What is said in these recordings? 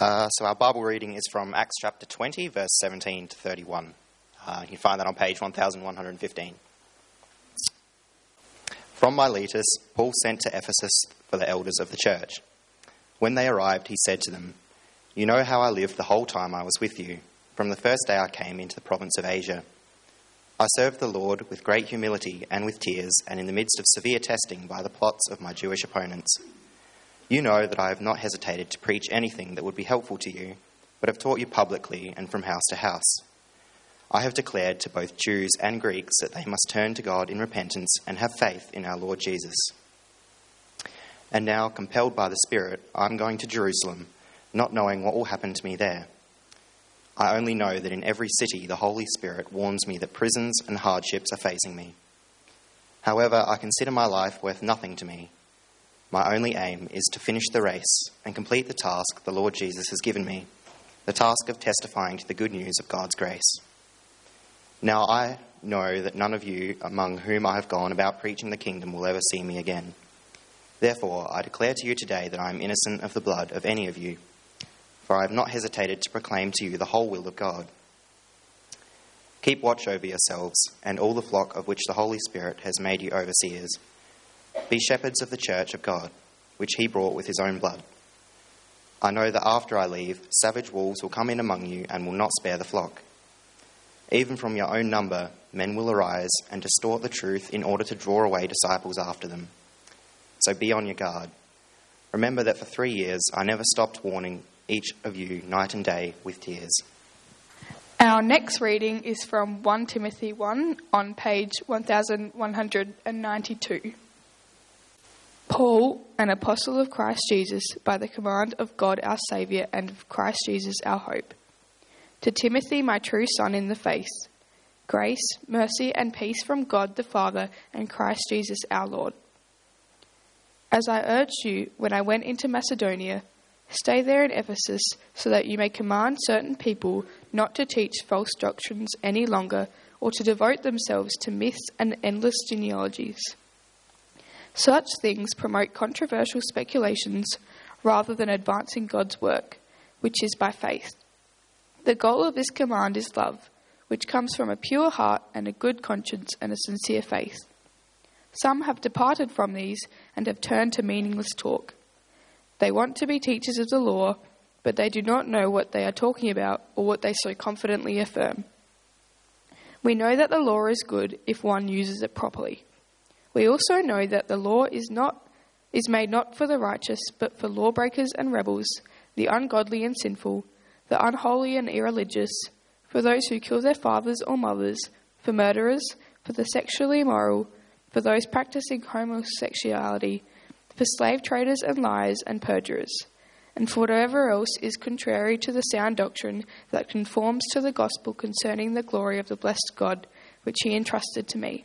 Uh, so our Bible reading is from Acts chapter 20, verse 17 to 31. Uh, you can find that on page 1115. From Miletus, Paul sent to Ephesus for the elders of the church. When they arrived, he said to them, You know how I lived the whole time I was with you, from the first day I came into the province of Asia. I served the Lord with great humility and with tears, and in the midst of severe testing by the plots of my Jewish opponents. You know that I have not hesitated to preach anything that would be helpful to you, but have taught you publicly and from house to house. I have declared to both Jews and Greeks that they must turn to God in repentance and have faith in our Lord Jesus. And now, compelled by the Spirit, I am going to Jerusalem, not knowing what will happen to me there. I only know that in every city the Holy Spirit warns me that prisons and hardships are facing me. However, I consider my life worth nothing to me. My only aim is to finish the race and complete the task the Lord Jesus has given me the task of testifying to the good news of God's grace. Now I know that none of you among whom I have gone about preaching the kingdom will ever see me again. Therefore, I declare to you today that I am innocent of the blood of any of you for I have not hesitated to proclaim to you the whole will of God. Keep watch over yourselves and all the flock of which the Holy Spirit has made you overseers. Be shepherds of the church of God, which he brought with his own blood. I know that after I leave, savage wolves will come in among you and will not spare the flock. Even from your own number, men will arise and distort the truth in order to draw away disciples after them. So be on your guard. Remember that for three years I never stopped warning each of you night and day with tears. Our next reading is from 1 Timothy 1 on page 1192. Paul, an apostle of Christ Jesus, by the command of God our Saviour and of Christ Jesus our hope. To Timothy, my true son in the faith, grace, mercy, and peace from God the Father and Christ Jesus our Lord. As I urged you when I went into Macedonia, Stay there in Ephesus so that you may command certain people not to teach false doctrines any longer or to devote themselves to myths and endless genealogies. Such things promote controversial speculations rather than advancing God's work, which is by faith. The goal of this command is love, which comes from a pure heart and a good conscience and a sincere faith. Some have departed from these and have turned to meaningless talk. They want to be teachers of the law, but they do not know what they are talking about or what they so confidently affirm. We know that the law is good if one uses it properly. We also know that the law is not is made not for the righteous, but for lawbreakers and rebels, the ungodly and sinful, the unholy and irreligious, for those who kill their fathers or mothers, for murderers, for the sexually immoral, for those practicing homosexuality, for slave traders and liars and perjurers, and for whatever else is contrary to the sound doctrine that conforms to the gospel concerning the glory of the blessed God, which he entrusted to me.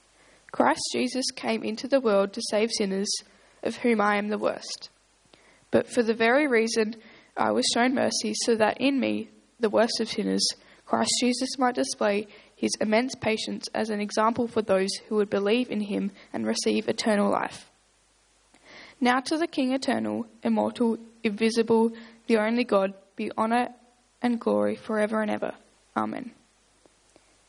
Christ Jesus came into the world to save sinners, of whom I am the worst. But for the very reason I was shown mercy, so that in me, the worst of sinners, Christ Jesus might display his immense patience as an example for those who would believe in him and receive eternal life. Now to the King eternal, immortal, invisible, the only God, be honour and glory forever and ever. Amen.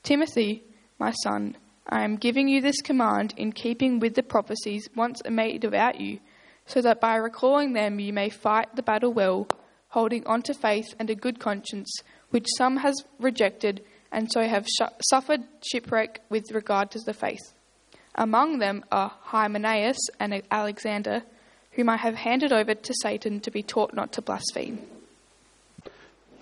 Timothy, my son, I am giving you this command in keeping with the prophecies once made about you, so that by recalling them you may fight the battle well, holding on to faith and a good conscience, which some has rejected and so have sh- suffered shipwreck with regard to the faith. Among them are Hymenaeus and Alexander whom I have handed over to Satan to be taught not to blaspheme.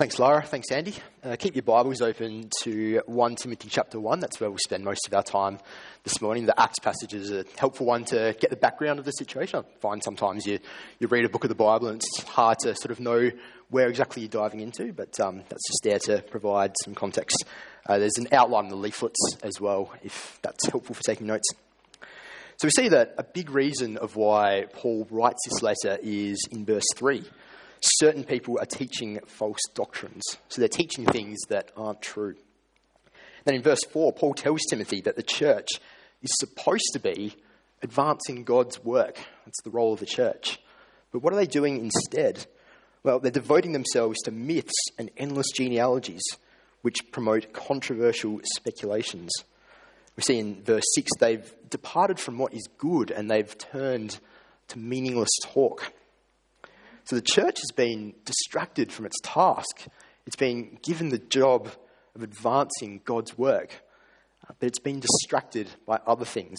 Thanks, Laura. Thanks, Andy. Uh, keep your Bibles open to 1 Timothy chapter 1. That's where we'll spend most of our time this morning. The Acts passage is a helpful one to get the background of the situation. I find sometimes you, you read a book of the Bible and it's hard to sort of know where exactly you're diving into, but um, that's just there to provide some context. Uh, there's an outline in the leaflets as well, if that's helpful for taking notes. So we see that a big reason of why Paul writes this letter is in verse 3. Certain people are teaching false doctrines. So they're teaching things that aren't true. Then in verse 4, Paul tells Timothy that the church is supposed to be advancing God's work. That's the role of the church. But what are they doing instead? Well, they're devoting themselves to myths and endless genealogies which promote controversial speculations. We see in verse 6 they've departed from what is good and they've turned to meaningless talk. So the church has been distracted from its task. It's been given the job of advancing God's work, but it's been distracted by other things.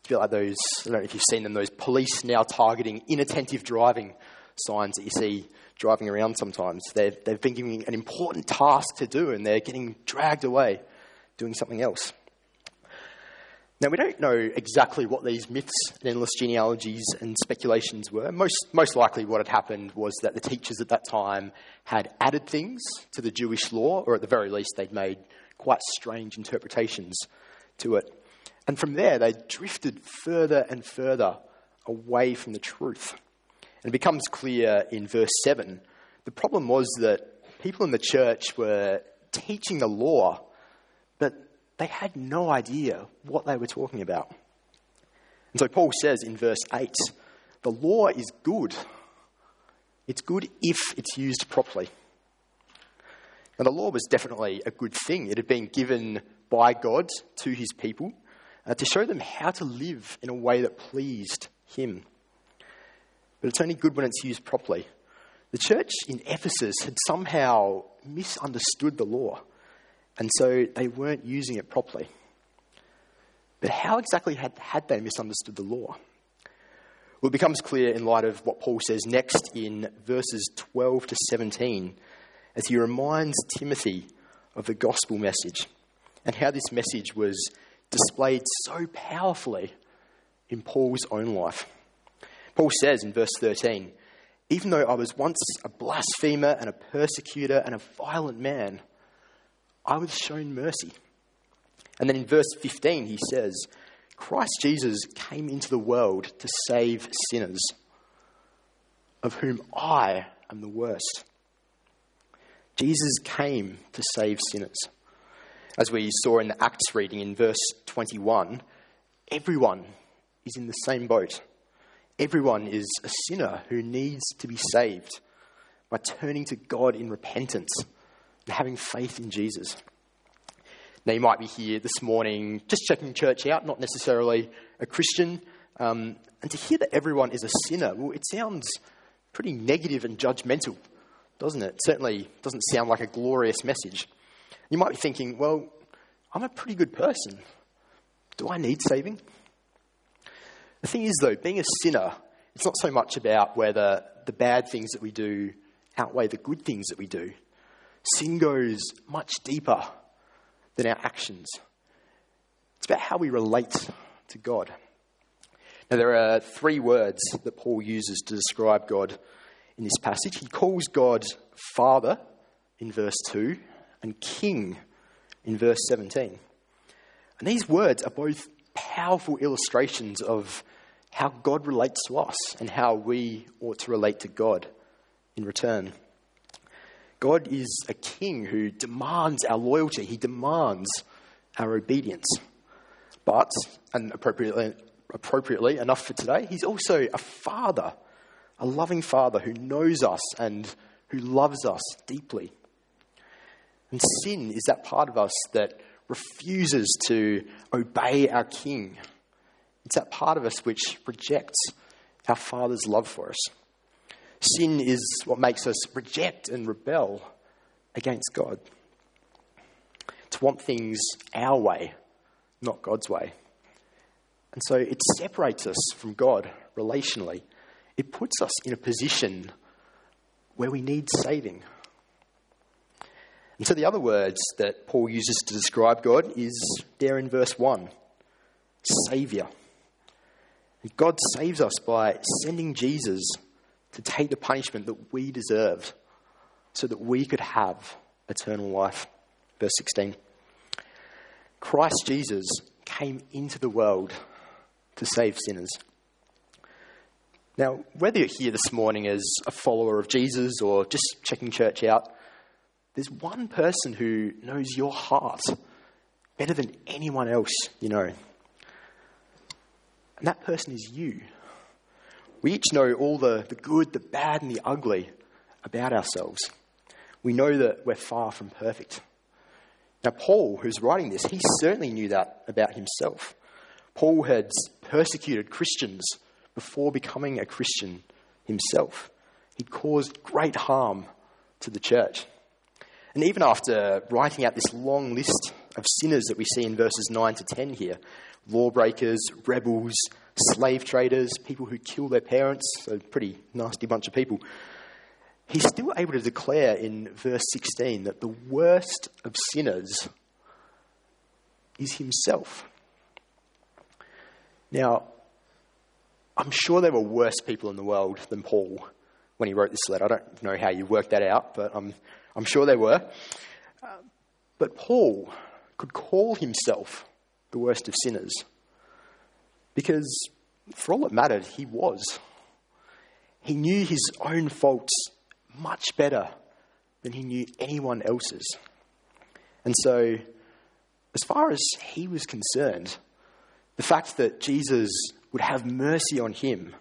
It's a bit like those, I don't know if you've seen them, those police now targeting inattentive driving signs that you see driving around sometimes. They've, they've been given an important task to do and they're getting dragged away doing something else. Now, we don't know exactly what these myths and endless genealogies and speculations were. Most, most likely, what had happened was that the teachers at that time had added things to the Jewish law, or at the very least, they'd made quite strange interpretations to it. And from there, they drifted further and further away from the truth. And it becomes clear in verse 7 the problem was that people in the church were teaching the law, but they had no idea what they were talking about. And so Paul says in verse 8 the law is good. It's good if it's used properly. Now, the law was definitely a good thing. It had been given by God to his people uh, to show them how to live in a way that pleased him. But it's only good when it's used properly. The church in Ephesus had somehow misunderstood the law, and so they weren't using it properly. But how exactly had, had they misunderstood the law? Well, it becomes clear in light of what Paul says next in verses 12 to 17 as he reminds Timothy of the gospel message and how this message was displayed so powerfully in Paul's own life. Paul says in verse 13, Even though I was once a blasphemer and a persecutor and a violent man, I was shown mercy. And then in verse 15, he says, Christ Jesus came into the world to save sinners, of whom I am the worst. Jesus came to save sinners. As we saw in the Acts reading in verse 21, everyone is in the same boat. Everyone is a sinner who needs to be saved by turning to God in repentance having faith in Jesus. Now, you might be here this morning just checking church out, not necessarily a Christian, um, and to hear that everyone is a sinner, well, it sounds pretty negative and judgmental, doesn't it? Certainly doesn't sound like a glorious message. You might be thinking, well, I'm a pretty good person. Do I need saving? The thing is, though, being a sinner, it's not so much about whether the bad things that we do outweigh the good things that we do. Sin goes much deeper than our actions. It's about how we relate to God. Now, there are three words that Paul uses to describe God in this passage. He calls God Father in verse 2 and King in verse 17. And these words are both powerful illustrations of how God relates to us and how we ought to relate to God in return. God is a king who demands our loyalty, he demands our obedience. But, and appropriately, appropriately enough for today, he's also a father, a loving father who knows us and who loves us deeply. And sin is that part of us that refuses to obey our king. It's that part of us which rejects our Father's love for us. Sin is what makes us reject and rebel against God. To want things our way, not God's way. And so it separates us from God relationally. It puts us in a position where we need saving. And so the other words that Paul uses to describe God is there in verse 1 Saviour. God saves us by sending Jesus to take the punishment that we deserved. so that we could have eternal life. Verse 16 Christ Jesus came into the world to save sinners. Now, whether you're here this morning as a follower of Jesus or just checking church out, there's one person who knows your heart better than anyone else you know. And that person is you. We each know all the, the good, the bad, and the ugly about ourselves. We know that we're far from perfect. Now, Paul, who's writing this, he certainly knew that about himself. Paul had persecuted Christians before becoming a Christian himself. He'd caused great harm to the church. And even after writing out this long list of sinners that we see in verses 9 to 10 here lawbreakers, rebels, slave traders, people who kill their parents, a pretty nasty bunch of people he's still able to declare in verse 16 that the worst of sinners is himself. Now, I'm sure there were worse people in the world than Paul when he wrote this letter. I don't know how you worked that out, but I'm, I'm sure there were. But Paul could call himself the worst of sinners because, for all it mattered, he was. He knew his own faults much better than he knew anyone else's. And so, as far as he was concerned, the fact that Jesus would have mercy on him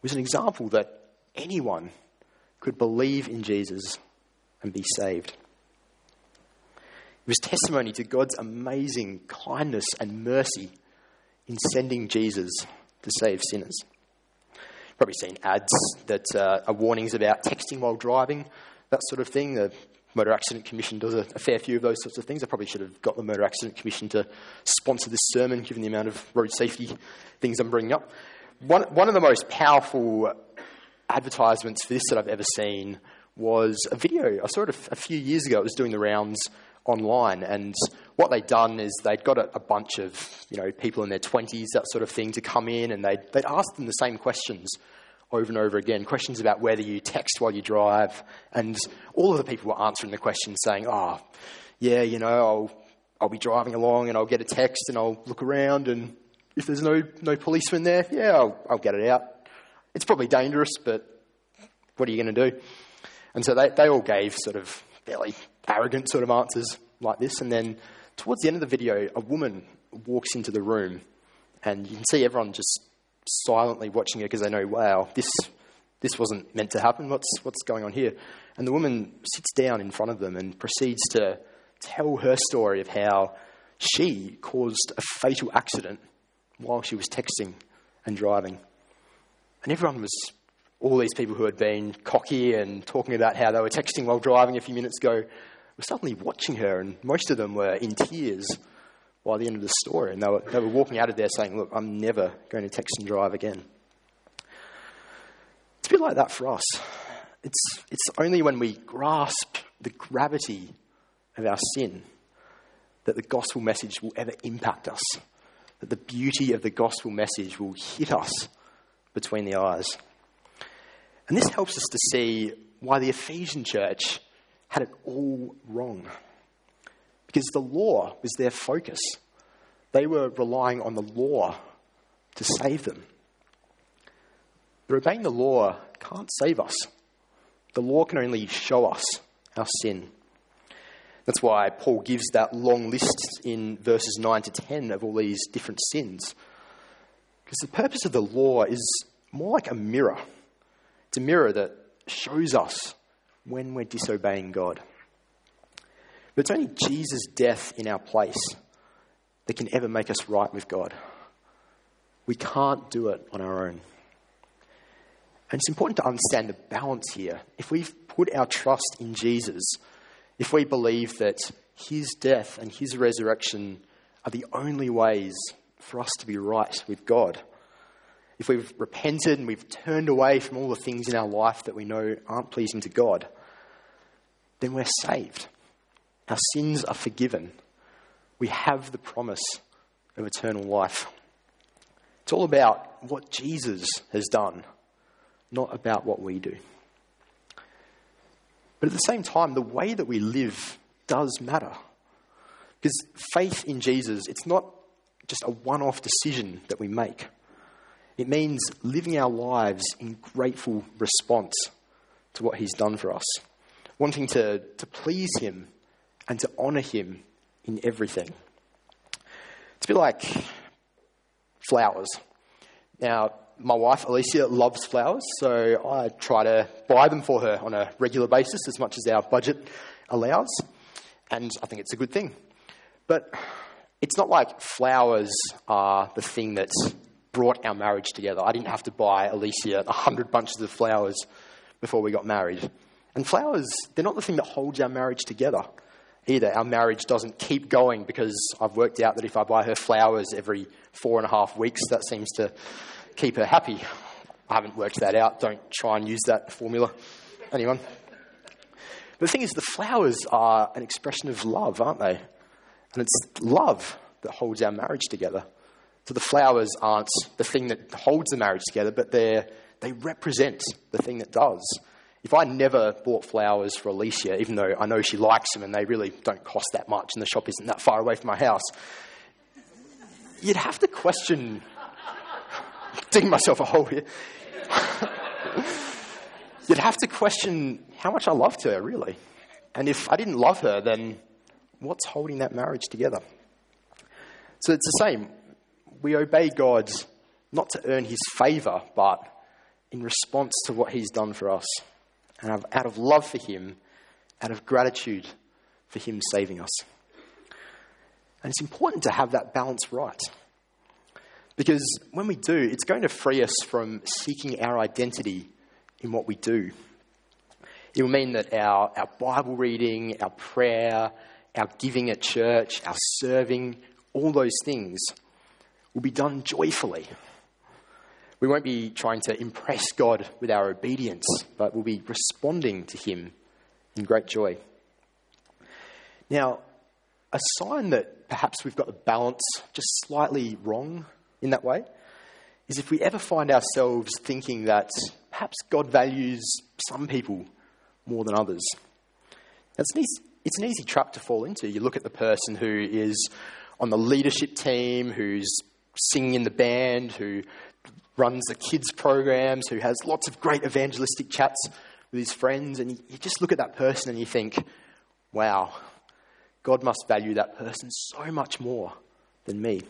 was an example that anyone could believe in Jesus and be saved. It was testimony to God's amazing kindness and mercy in sending Jesus to save sinners probably seen ads that uh, are warnings about texting while driving, that sort of thing. The Motor Accident Commission does a, a, fair few of those sorts of things. I probably should have got the Motor Accident Commission to sponsor this sermon, given the amount of road safety things I'm bringing up. One, one of the most powerful advertisements for this that I've ever seen was a video. I saw it a, a few years ago. It was doing the rounds online, and what they'd done is they'd got a, a, bunch of you know people in their twenties, that sort of thing, to come in, and they'd they'd ask them the same questions over and over again. Questions about whether you text while you drive, and all of the people were answering the questions, saying, "Oh, yeah, you know, I'll I'll be driving along and I'll get a text and I'll look around, and if there's no no policeman there, yeah, I'll, I'll get it out. It's probably dangerous, but what are you going to do?" And so they they all gave sort of fairly arrogant sort of answers like this, and then towards the end of the video, a woman walks into the room, and you can see everyone just silently watching her because they know, wow, this, this wasn't meant to happen. What's, what's going on here? And the woman sits down in front of them and proceeds to tell her story of how she caused a fatal accident while she was texting and driving. And everyone was, all these people who had been cocky and talking about how they were texting while driving a few minutes ago, were suddenly watching her, and most of them were in tears by the end of the story. And they were, they were walking out of there saying, Look, I'm never going to text and drive again. It's a bit like that for us. It's, it's only when we grasp the gravity of our sin that the gospel message will ever impact us, that the beauty of the gospel message will hit us between the eyes. And this helps us to see why the Ephesian church had it all wrong. Because the law was their focus. They were relying on the law to save them. But obeying the law can't save us. The law can only show us our sin. That's why Paul gives that long list in verses 9 to 10 of all these different sins. Because the purpose of the law is more like a mirror. It's a mirror that shows us when we're disobeying God. But it's only Jesus' death in our place that can ever make us right with God. We can't do it on our own. And it's important to understand the balance here. If we've put our trust in Jesus, if we believe that his death and his resurrection are the only ways for us to be right with God, if we've repented and we've turned away from all the things in our life that we know aren't pleasing to God, then we're saved. Our sins are forgiven. We have the promise of eternal life. It's all about what Jesus has done, not about what we do. But at the same time, the way that we live does matter. Because faith in Jesus, it's not just a one off decision that we make. It means living our lives in grateful response to what He's done for us, wanting to, to please Him and to honour Him in everything. It's a bit like flowers. Now, my wife Alicia loves flowers, so I try to buy them for her on a regular basis as much as our budget allows, and I think it's a good thing. But it's not like flowers are the thing that's brought our marriage together. I didn't have to buy Alicia a hundred bunches of flowers before we got married. And flowers, they're not the thing that holds our marriage together either. Our marriage doesn't keep going because I've worked out that if I buy her flowers every four and a half weeks, that seems to keep her happy. I haven't worked that out. Don't try and use that formula. Anyone? The thing is, the flowers are an expression of love, aren't they? And it's love that holds our marriage together. So the flowers aren't the thing that holds the marriage together, but they they represent the thing that does. If I never bought flowers for Alicia, even though I know she likes them and they really don't cost that much and the shop isn't that far away from my house, you'd have to question. digging myself a hole here. you'd have to question how much I loved her, really. And if I didn't love her, then what's holding that marriage together? So it's the same. We obey God not to earn his favour, but in response to what he's done for us. And out of love for him, out of gratitude for him saving us. And it's important to have that balance right. Because when we do, it's going to free us from seeking our identity in what we do. It will mean that our, our Bible reading, our prayer, our giving at church, our serving, all those things will be done joyfully. We won't be trying to impress God with our obedience, but we'll be responding to Him in great joy. Now, a sign that perhaps we've got the balance just slightly wrong in that way is if we ever find ourselves thinking that perhaps God values some people more than others. That's an easy, it's an easy trap to fall into. You look at the person who is on the leadership team, who's singing in the band, who runs the kids' programs, who has lots of great evangelistic chats with his friends, and you, just look at that person and you think, wow, God must value that person so much more than me.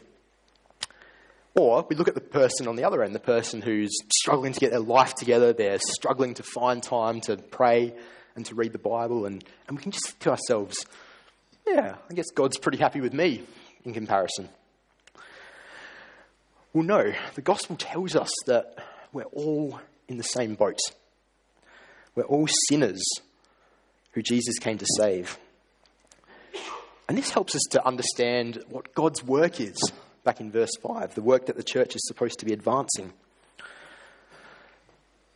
Or we look at the person on the other end, the person who's struggling to get their life together, they're struggling to find time to pray and to read the Bible, and, and we can just think to ourselves, yeah, I guess God's pretty happy with me in comparison. Well, no, the gospel tells us that we're all in the same boat. We're all sinners who Jesus came to save. And this helps us to understand what God's work is back in verse 5, the work that the church is supposed to be advancing.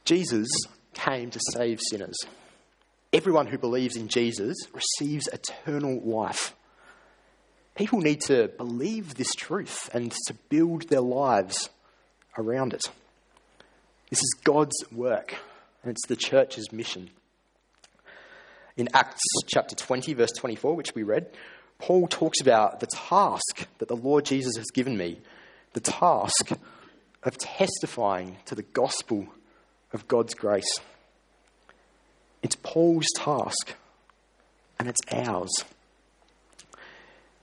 Jesus came to save sinners. Everyone who believes in Jesus receives eternal life. People need to believe this truth and to build their lives around it. This is God's work, and it's the church's mission. In Acts chapter 20, verse 24, which we read, Paul talks about the task that the Lord Jesus has given me, the task of testifying to the gospel of God's grace. It's Paul's task, and it's ours.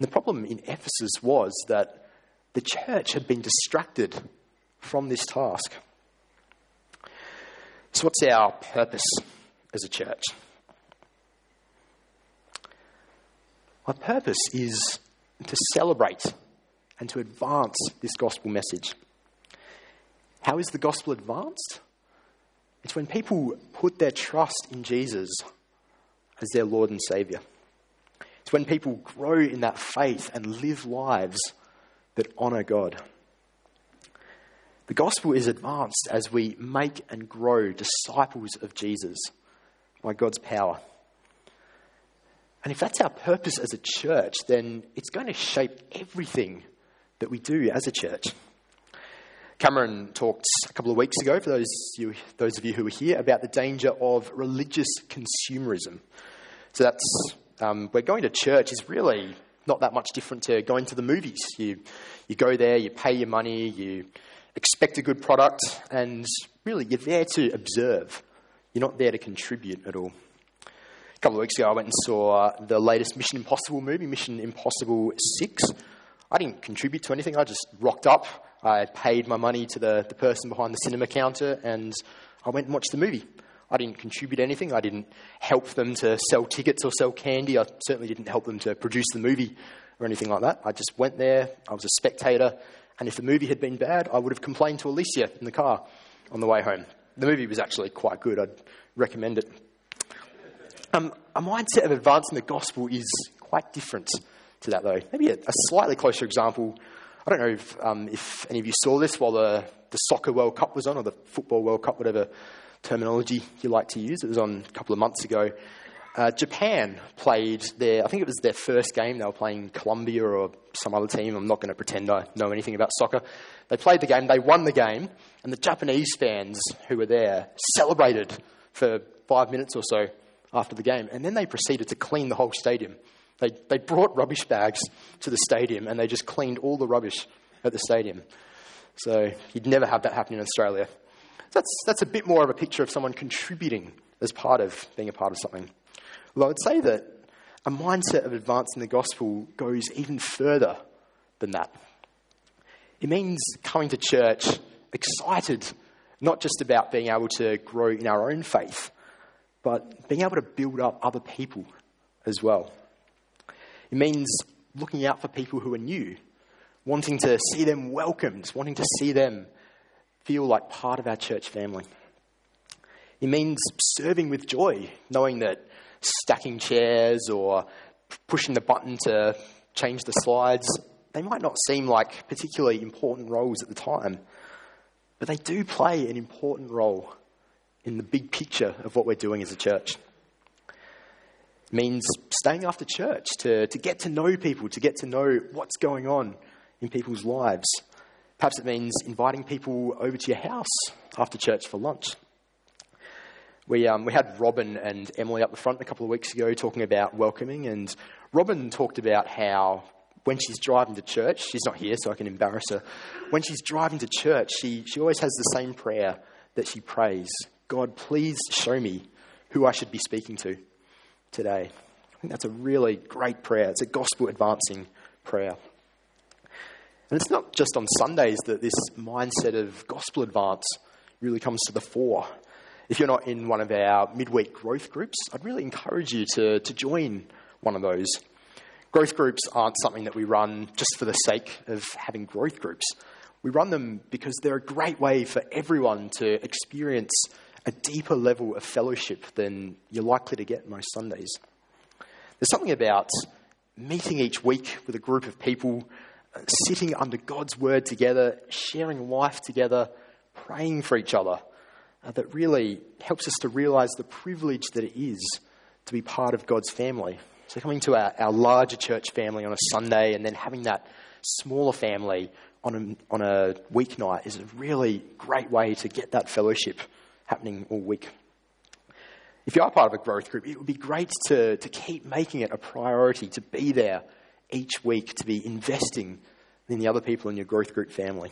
And the problem in Ephesus was that the church had been distracted from this task. So, what's our purpose as a church? Our purpose is to celebrate and to advance this gospel message. How is the gospel advanced? It's when people put their trust in Jesus as their Lord and Saviour. When people grow in that faith and live lives that honour God. The gospel is advanced as we make and grow disciples of Jesus by God's power. And if that's our purpose as a church, then it's going to shape everything that we do as a church. Cameron talked a couple of weeks ago, for those, you, those of you who were here, about the danger of religious consumerism. So that's um, where going to church is really not that much different to going to the movies. You, you go there, you pay your money, you expect a good product, and really you're there to observe. You're not there to contribute at all. A couple of weeks ago, I went and saw the latest Mission Impossible movie, Mission Impossible 6. I didn't contribute to anything, I just rocked up. I paid my money to the, the person behind the cinema counter, and I went and watched the movie. I didn't contribute anything. I didn't help them to sell tickets or sell candy. I certainly didn't help them to produce the movie or anything like that. I just went there. I was a spectator. And if the movie had been bad, I would have complained to Alicia in the car on the way home. The movie was actually quite good. I'd recommend it. Um, a mindset of advancing the gospel is quite different to that, though. Maybe a, a slightly closer example. I don't know if, um, if any of you saw this while the, the Soccer World Cup was on, or the Football World Cup, whatever terminology you like to use. It was on a couple of months ago. Uh, Japan played their, I think it was their first game. They were playing Colombia or some other team. I'm not going to pretend I know anything about soccer. They played the game, they won the game, and the Japanese fans who were there celebrated for five minutes or so after the game. And then they proceeded to clean the whole stadium. They, they brought rubbish bags to the stadium and they just cleaned all the rubbish at the stadium. So you'd never have that happen in Australia. That's, that's a bit more of a picture of someone contributing as part of being a part of something. Well, I would say that a mindset of advancing the gospel goes even further than that. It means coming to church excited, not just about being able to grow in our own faith, but being able to build up other people as well. It means looking out for people who are new, wanting to see them welcomed, wanting to see them feel like part of our church family. It means serving with joy, knowing that stacking chairs or pushing the button to change the slides, they might not seem like particularly important roles at the time, but they do play an important role in the big picture of what we're doing as a church. It means staying after church to, to get to know people, to get to know what's going on in people's lives. Perhaps it means inviting people over to your house after church for lunch. We, um, we had Robin and Emily up the front a couple of weeks ago talking about welcoming, and Robin talked about how when she's driving to church, she's not here, so I can embarrass her. When she's driving to church, she, she always has the same prayer that she prays God, please show me who I should be speaking to today. I think that's a really great prayer. It's a gospel advancing prayer. And it's not just on Sundays that this mindset of gospel advance really comes to the fore. If you're not in one of our midweek growth groups, I'd really encourage you to, to join one of those. Growth groups aren't something that we run just for the sake of having growth groups. We run them because they're a great way for everyone to experience a deeper level of fellowship than you're likely to get most Sundays. There's something about meeting each week with a group of people sitting under God's word together, sharing life together, praying for each other, uh, that really helps us to realize the privilege that it is to be part of God's family. So, coming to our, our larger church family on a Sunday and then having that smaller family on a, on a weeknight is a really great way to get that fellowship happening all week. If you are part of a growth group, it would be great to, to keep making it a priority to be there each week to be investing in the other people in your growth group family.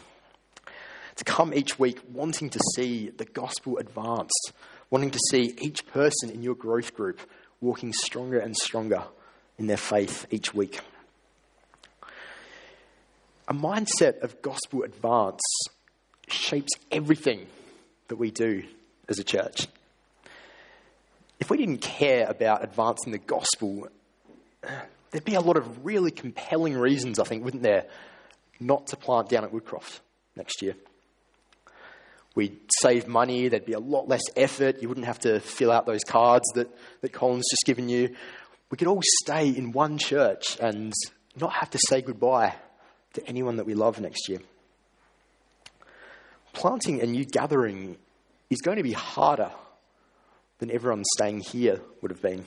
To come each week wanting to see the gospel advanced, wanting to see each person in your growth group walking stronger and stronger in their faith each week. A mindset of gospel advance shapes everything that we do as a church. If we didn't care about advancing the gospel, there'd be a lot of really compelling reasons, I think, wouldn't there, not to plant down at Woodcroft next year. We'd save money, there'd be a lot less effort, you wouldn't have to fill out those cards that, that Colin's just given you. We could all stay in one church and not have to say goodbye to anyone that we love next year. Planting a new gathering is going to be harder than everyone staying here would have been.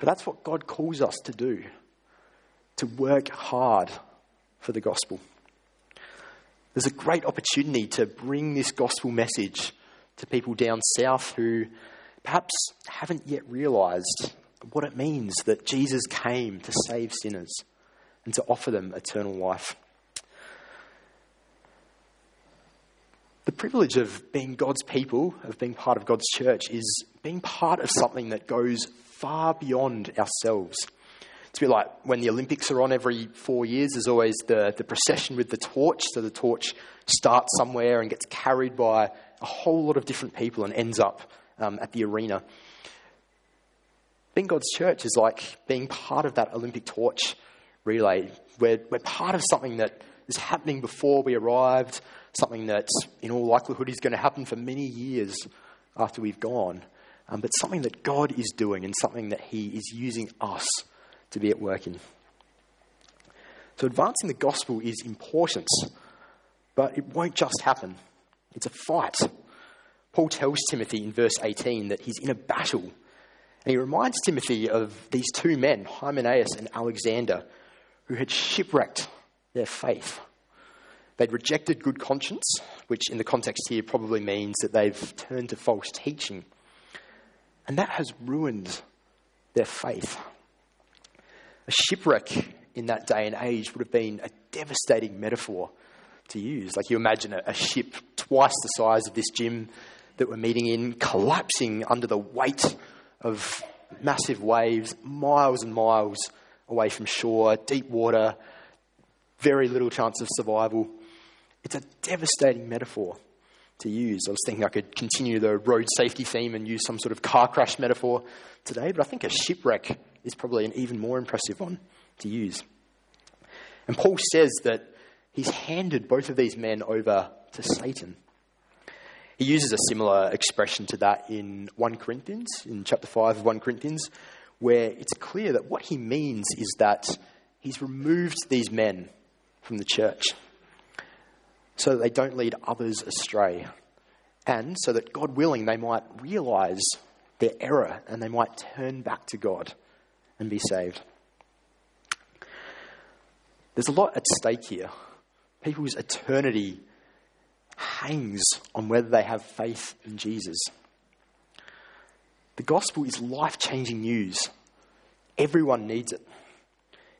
But that's what God calls us to do to work hard for the gospel. There's a great opportunity to bring this gospel message to people down south who perhaps haven't yet realised what it means that Jesus came to save sinners and to offer them eternal life. The privilege of being God's people, of being part of God's church, is being part of something that goes far beyond ourselves. It's a bit like when the Olympics are on every four years, there's always the, the procession with the torch. So the torch starts somewhere and gets carried by a whole lot of different people and ends up um, at the arena. Being God's church is like being part of that Olympic torch relay. We're, we're part of something that is happening before we arrived, something that, in all likelihood, is going to happen for many years after we've gone, um, but something that God is doing and something that He is using us to be at work in. So, advancing the gospel is important, but it won't just happen. It's a fight. Paul tells Timothy in verse 18 that he's in a battle. And he reminds Timothy of these two men, Hymenaeus and Alexander, who had shipwrecked their faith. They'd rejected good conscience, which in the context here probably means that they've turned to false teaching. And that has ruined their faith. A shipwreck in that day and age would have been a devastating metaphor to use. Like you imagine a, a ship twice the size of this gym that we're meeting in collapsing under the weight of massive waves, miles and miles away from shore, deep water, very little chance of survival. It's a devastating metaphor to use. I was thinking I could continue the road safety theme and use some sort of car crash metaphor today, but I think a shipwreck is probably an even more impressive one to use. And Paul says that he's handed both of these men over to Satan. He uses a similar expression to that in 1 Corinthians, in chapter 5 of 1 Corinthians, where it's clear that what he means is that he's removed these men from the church so that they don't lead others astray. And so that, God willing, they might realize their error and they might turn back to God and be saved. There's a lot at stake here. People's eternity hangs on whether they have faith in Jesus. The gospel is life changing news. Everyone needs it.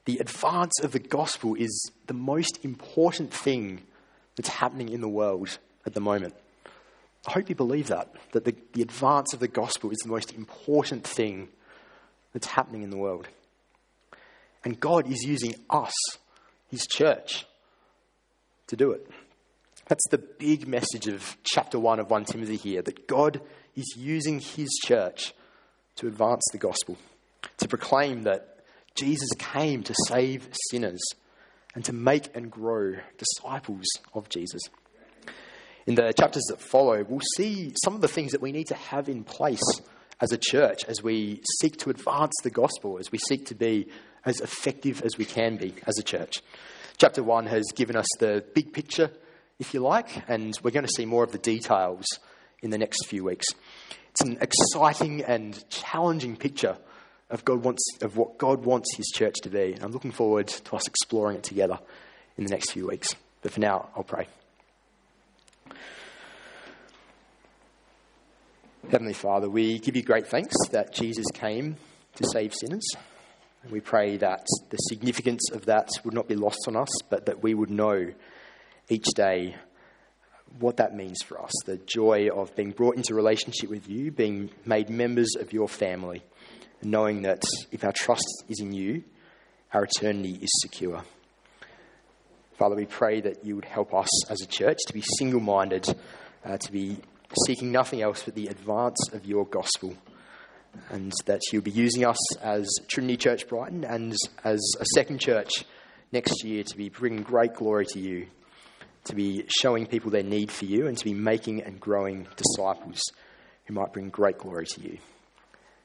The advance of the gospel is the most important thing that's happening in the world at the moment. I hope you believe that, that the, the advance of the gospel is the most important thing that's happening in the world. And God is using us, His church, to do it. That's the big message of chapter 1 of 1 Timothy here that God is using His church to advance the gospel, to proclaim that Jesus came to save sinners and to make and grow disciples of Jesus. In the chapters that follow, we'll see some of the things that we need to have in place as a church as we seek to advance the gospel, as we seek to be as effective as we can be as a church. Chapter 1 has given us the big picture, if you like, and we're going to see more of the details in the next few weeks. It's an exciting and challenging picture of, God wants, of what God wants His church to be. And I'm looking forward to us exploring it together in the next few weeks. But for now, I'll pray. Heavenly Father, we give you great thanks that Jesus came to save sinners. And we pray that the significance of that would not be lost on us, but that we would know each day what that means for us the joy of being brought into relationship with you, being made members of your family knowing that if our trust is in you, our eternity is secure. Father, we pray that you would help us as a church to be single minded, uh, to be seeking nothing else but the advance of your gospel, and that you'll be using us as Trinity Church Brighton and as a second church next year to be bringing great glory to you, to be showing people their need for you, and to be making and growing disciples who might bring great glory to you.